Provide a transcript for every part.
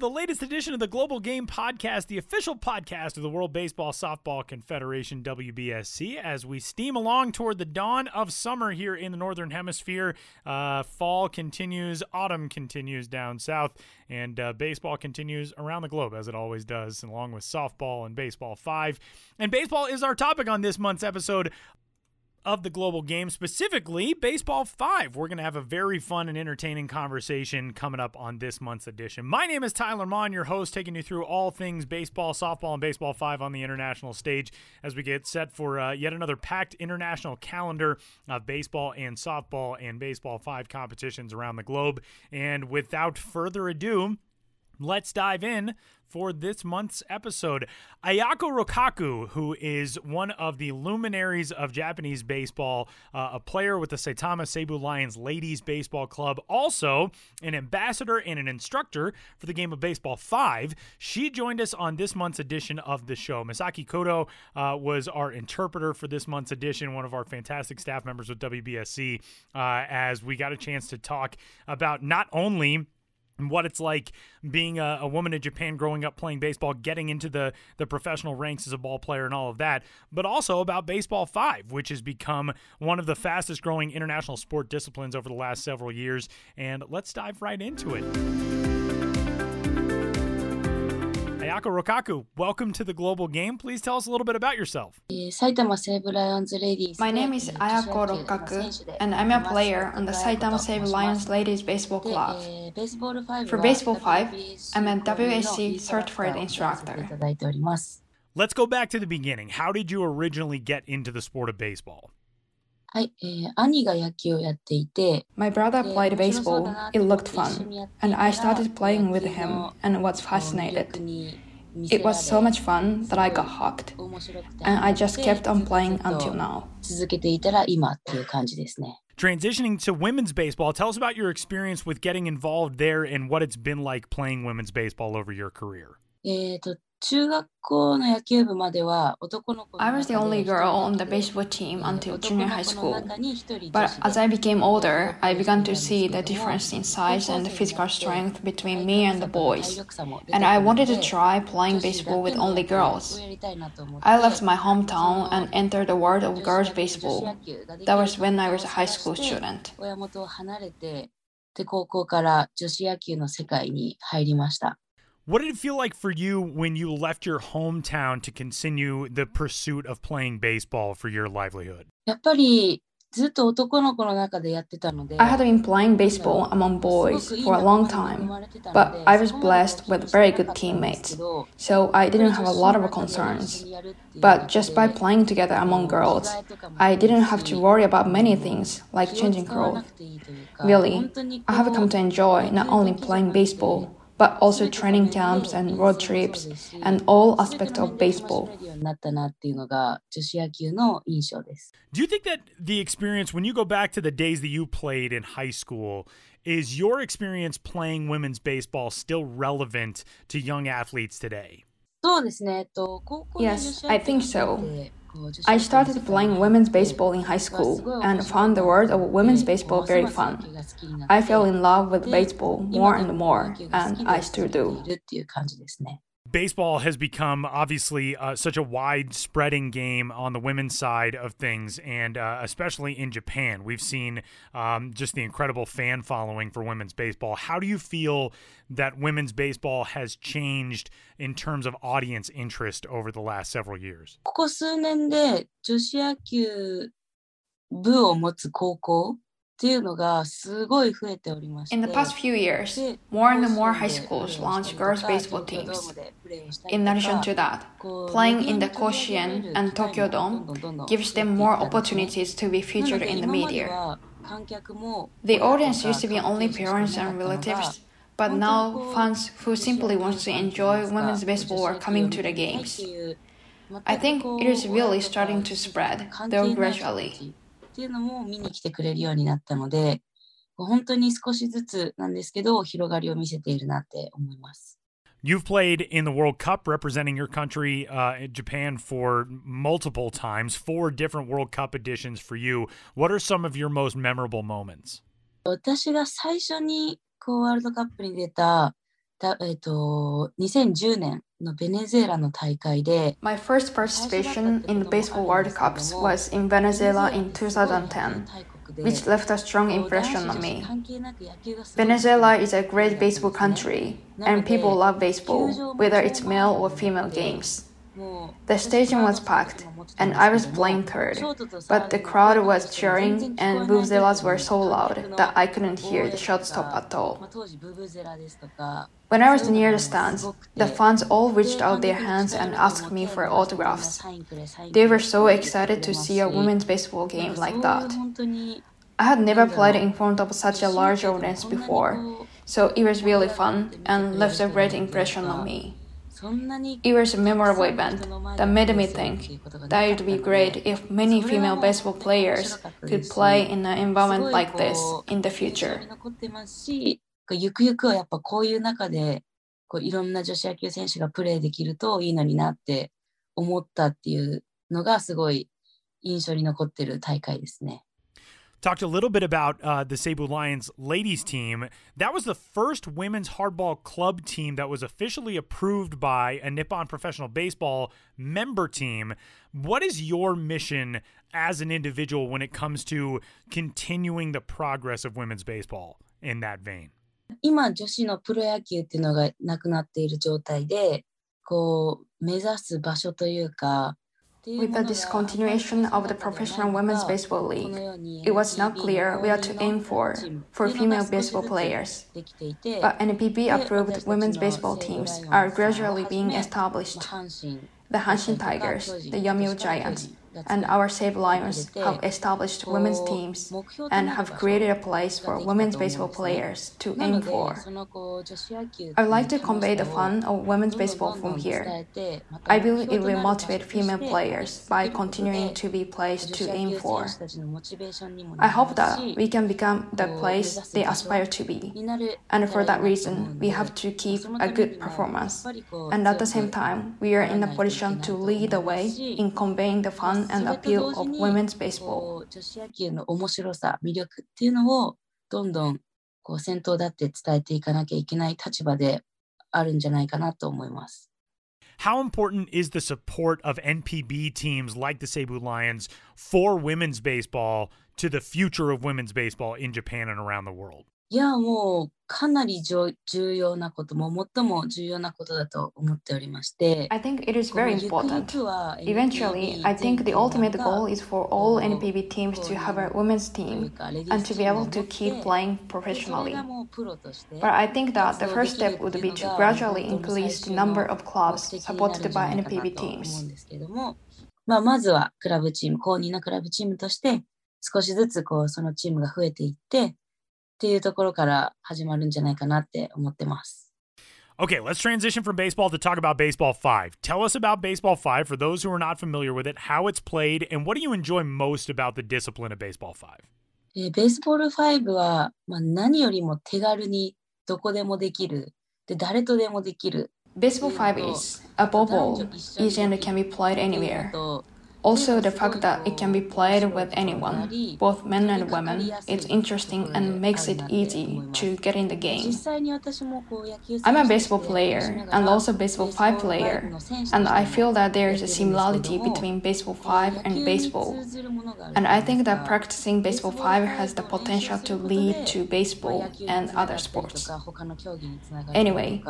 the latest edition of the Global Game Podcast, the official podcast of the World Baseball Softball Confederation, WBSC, as we steam along toward the dawn of summer here in the Northern Hemisphere. Uh, fall continues, autumn continues down south, and uh, baseball continues around the globe, as it always does, along with softball and baseball five. And baseball is our topic on this month's episode of the global game, specifically Baseball 5. We're going to have a very fun and entertaining conversation coming up on this month's edition. My name is Tyler Maun, your host, taking you through all things baseball, softball, and Baseball 5 on the international stage as we get set for uh, yet another packed international calendar of baseball and softball and Baseball 5 competitions around the globe. And without further ado, let's dive in for this month's episode. Ayako Rokkaku, who is one of the luminaries of Japanese baseball, uh, a player with the Saitama Seibu Lions Ladies Baseball Club, also an ambassador and an instructor for the game of Baseball 5. She joined us on this month's edition of the show. Misaki Koto uh, was our interpreter for this month's edition, one of our fantastic staff members with WBSC, uh, as we got a chance to talk about not only what it's like being a, a, woman in Japan growing up playing baseball, getting into the, the professional ranks as a ball player and all of that, but also about Baseball 5, which has become one of the fastest growing international sport disciplines over the last several years. And let's dive right into it. Ayako Rokkaku, welcome to the Global Game. Please tell us a little bit about yourself. My name is Ayako Rokkaku, and I'm a player on the Saitama Seibu Lions Ladies Baseball Club. For Baseball 5, I'm a WSC certified instructor. Let's go back to the beginning. How did you originally get into the sport of baseball? はい、えー、兄が野球をやっていて、My brother played baseball. It looked fun, and I started playing with him and was fascinated. It was so much fun that I got hooked, and I just kept on playing until now. 続けていたら今っていう感じですね。Transitioning to women's baseball, tell us about your experience with getting involved there and what it's been like playing women's baseball over your career. えっと、 中学校の野球部までは男の子 I was the only girl on the baseball team until junior high school. But as I became older, I began to see the difference in size and physical strength between me and the boys. And I wanted to try playing baseball with only girls. I left my hometown and entered the world of girls baseball. That was when I was a high school student. で高校から女子野球の世界に入りました。 what did it feel like for you when you left your hometown to continue the pursuit of playing baseball for your livelihood? やっぱりずっと男の子の中でやってたので I had been playing baseball among boys for a long time, but I was blessed with very good teammates, so I didn't have a lot of concerns. But just by playing together among girls, I didn't have to worry about many things like changing clothes. Really, I have come to enjoy not only playing baseball, but also training camps and road trips and all aspects of baseball. Do you think that the experience, when you go back to the days that you played in high school, is your experience playing women's baseball still relevant to young athletes today? Yes, I think so. I started playing women's baseball in high school and found the world of women's baseball very fun. I fell in love with baseball more and more, and I still do baseball has become obviously uh, such a wide spreading game on the women's side of things, and uh, especially in Japan. We've seen um, just the incredible fan following for women's baseball. How do you feel that women's baseball has changed in terms of audience interest over the last several years? ここ数年で女子野球部を持つ高校 in the past few years, more and more high schools launched girls baseball teams. In addition to that, playing in the Koshien and Tokyo Dome gives them more opportunities to be featured in the media. The audience used to be only parents and relatives, but now fans who simply want to enjoy women's baseball are coming to the games. I think it is really starting to spread, though gradually. っていうのも見に来てくれるようになったので、本当に少しずつなんですけど、広がりを見せているなって思います。You've played in the World Cup representing your country, uh, Japan, for multiple times, four different World Cup editions for you. What are some of your most memorable moments? 私が最初にこうワールドカップに出た たえっ、と、2010年のベネズエラの大会で、 My first participation in the Baseball World Cups was in Venezuela in 2010, which left a strong impression on me. Venezuela is a great baseball country, and people love baseball, whether it's male or female games. The station was packed, and I was playing third, but the crowd was cheering and vuvuzelas were so loud that I couldn't hear the shortstop at all. When I was near the stands, the fans all reached out their hands and asked me for autographs. They were so excited to see a women's baseball game like that. I had never played in front of such a large audience before, so it was really fun and left a great impression on me. It was a memorable event that made me think that it would be great if many female baseball players could play in an environment like this in the future. ゆくゆくはやっぱこういう中でこういろんな女子野球選手がプレーできるといいのになって思ったっていうのがすごい印象に残ってる大会ですね。talked a little bit about uh, the Seibu Lions ladies team. That was the first women's hardball club team that was officially approved by a Nippon Professional Baseball member team. What is your mission as an individual when it comes to continuing the progress of women's baseball in that vein? With the discontinuation of the professional women's baseball league, it was not clear where to aim for for female baseball players. But NPB approved women's baseball teams are gradually being established. The Hanshin Tigers, the Yomiuri Giants, and our Seibu Lions have established women's teams and have created a place for women's baseball players to aim for. I would like to convey the fun of women's baseball from here. I believe it will motivate female players by continuing to be placed to aim for. I hope that we can become the place they aspire to be. And for that reason, we have to keep a good performance. And at the same time, we are in a position to lead the way in conveying the fun fun and appeal of women's baseball. 女子野球の面白さ、魅力っていうのをどんどんこう先頭だって伝えていかなきゃいけない立場であるんじゃないかなと思います。How important is the support of NPB teams like the Seibu Lions for women's baseball to the future of women's baseball in Japan and around the world? いや、もうかなり重重要なことも最も重要なことだと思っておりまして、I think it is very important. Eventually, I think the ultimate goal is for all NPB teams to have a women's team and to be able to keep playing professionally. But I think that the first step would be to gradually increase the number of clubs supported by NPB teams. まあ、まずはクラブチーム、公認のクラブチームとして、少しずつこうそのチームが増えていって、っていうところから始まるんじゃないかなって思ってます。Okay, let's transition from baseball to talk about Baseball 5. Tell us about Baseball 5 for those who are not familiar with it, how it's played, and what do you enjoy most about the discipline of Baseball 5? えーベースボール5は、まあ、何よりも手軽にどこでもできる。で、誰とでもできる。Baseball 5 is above all easy and can be played anywhere. Also, the fact that it can be played with anyone, both men and women, it's interesting and makes it easy to get in the game. I'm a baseball player and also baseball 5 player, and I feel that there is a similarity between baseball 5 and baseball. And I think that practicing baseball 5 has the potential to lead to baseball and other sports. Anyway,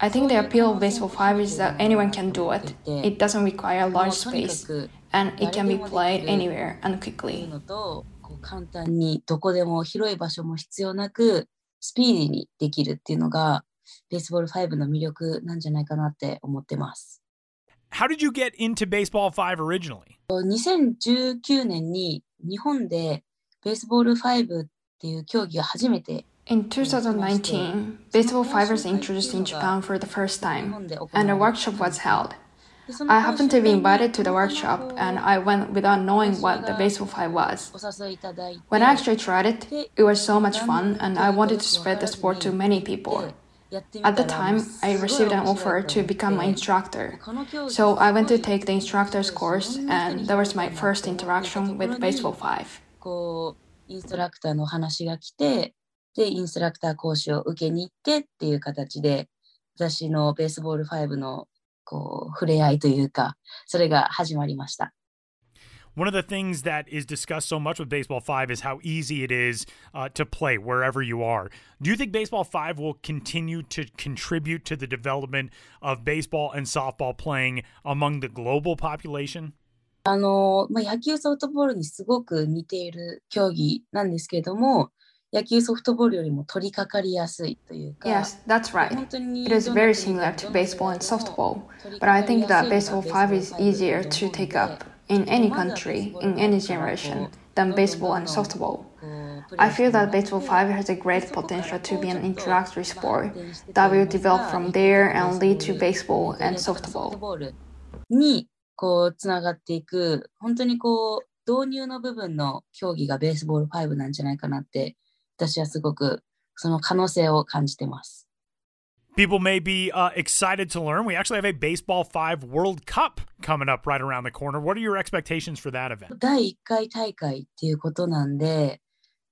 I think the appeal of Baseball 5 is that anyone can do it. It doesn't require a large space, and it can be played anywhere and quickly. 簡単にどこでも広い場所も必要なくスピーディーにできるっていうのがベースボール5の魅力なんじゃないかなって思ってます。How did you get into Baseball 5 originally? 2019年に日本でベースボール5っていう競技が初めて In 2019, baseball 5 was introduced in Japan for the first time, and a workshop was held. でその I happened to be 講習 invited to the workshop, and I went without knowing what the baseball 5 was. お誘いいただいて When I actually tried it, it was so much fun, and I wanted to spread the sport to many people. やってみた At the ら time, すご I い received an 面白 offer いと to 思って become an instructor. この競技 So I went to take the instructor's course, and that was my first interaction with baseball 5. こうインストラクターの話が来てでインストラクター講師を受けに行ってっていう形で 私のベースボール5の こう触れ合いというか、それが始まりました。One of the things that is discussed so much with Baseball 5 is how easy it is uh, to play wherever you are. Do you think Baseball 5 will continue to contribute to the development of baseball and softball playing among the global population? あの、まあ、野球ソフトボールにすごく似ている競技なんですけれども、野球ソフトボールよりも取り掛かりやすいというか。Yes, that's right. It is very similar to baseball and softball, but I think that baseball 5 is easier to take up in any country, in any generation, than baseball and softball. I feel that baseball 5 has a great potential to be an introductory sport that will develop from there and lead to baseball and softball. にこうつながっていく本当にこう導入の部分の競技がベースボール5なんじゃないかなって 私はすごくその可能性を感じてます。People may be uh, excited to learn. We actually have a Baseball 5 World Cup coming up right around the corner. What are your expectations for that event? 第1回大会っていうことなんで、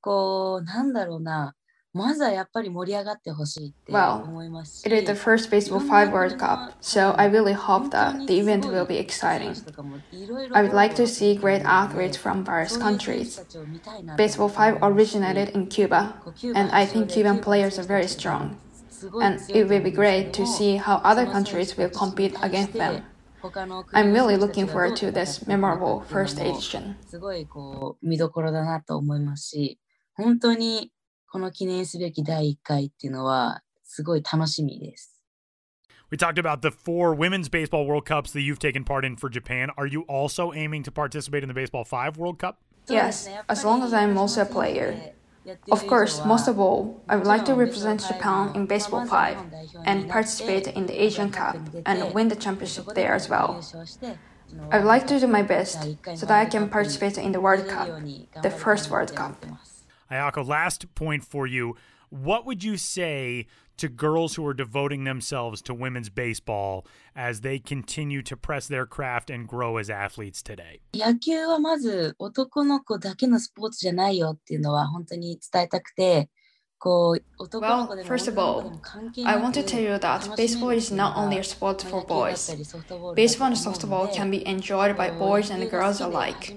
こう、なんだろうな、まずはやっぱり盛り上がってほしいって思いますし。Well, it is the first Baseball 5 World Cup, so I really hope that the event will be exciting. I would like to see great athletes from various countries. Baseball 5 originated in Cuba, and I think Cuban players are very strong. And it will be great to see how other countries will compete against them. I'm really looking forward to this memorable first edition. すごいこう見どころだなと思いますし、本当に この記念すべき第1回っていうのはすごい楽しみです。We talked about the four women's baseball World Cups that you've taken part in for Japan. Are you also aiming to participate in the Baseball 5 World Cup? Yes, as long as I'm also a player. Of course, most of all, I would like to represent Japan in Baseball 5 and participate in the Asian Cup and win the championship there as well. I would like to do my best so that I can participate in the World Cup, the first World Cup. Ayako, last point for you. What would you say to girls who are devoting themselves to women's baseball as they continue to press their craft and grow as athletes today? 野球はまず男の子だけのスポーツじゃないよっていうのは本当に伝えたくて、 Well, first of all, I want to tell you that baseball is not only a sport for boys. Baseball and softball can be enjoyed by boys and girls alike.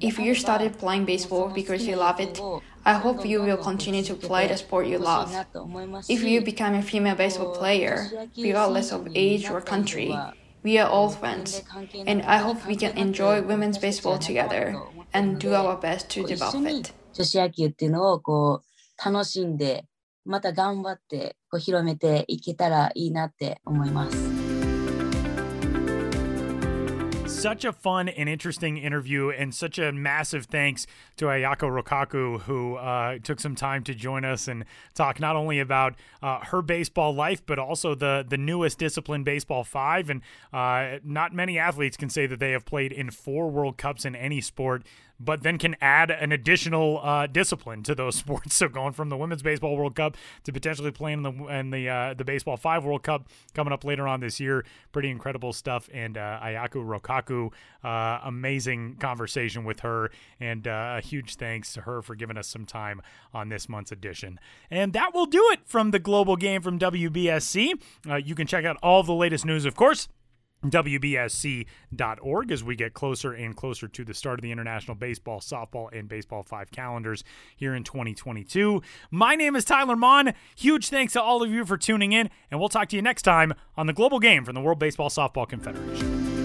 If you started playing baseball because you love it, I hope you will continue to play the sport you love. If you become a female baseball player, regardless of age or country, we are all friends, and I hope we can enjoy women's baseball together and do our best to develop it. 楽しんでまた頑張ってこう広めていけたらいいなって思います。such a fun and interesting interview, and such a massive thanks to Ayako Rokkaku, who uh, took some time to join us and talk not only about uh, her baseball life, but also the, the newest discipline, Baseball 5. And uh, not many athletes can say that they have played in four World Cups in any sport but then can add an additional uh, discipline to those sports. So going from the Women's Baseball World Cup to potentially playing in the in the uh, the Baseball Five World Cup coming up later on this year, pretty incredible stuff. And uh, Ayako Rokkaku, uh, amazing conversation with her, and uh, a huge thanks to her for giving us some time on this month's edition. And that will do it from the Global Game from WBSC. Uh, you can check out all the latest news, of course WBSC.org as we get closer and closer to the start of the International Baseball, Softball, and Baseball 5 calendars here in 2022. My name is Tyler Maun. Huge thanks to all of you for tuning in, and we'll talk to you next time on the Global Game from the World Baseball Softball Confederation.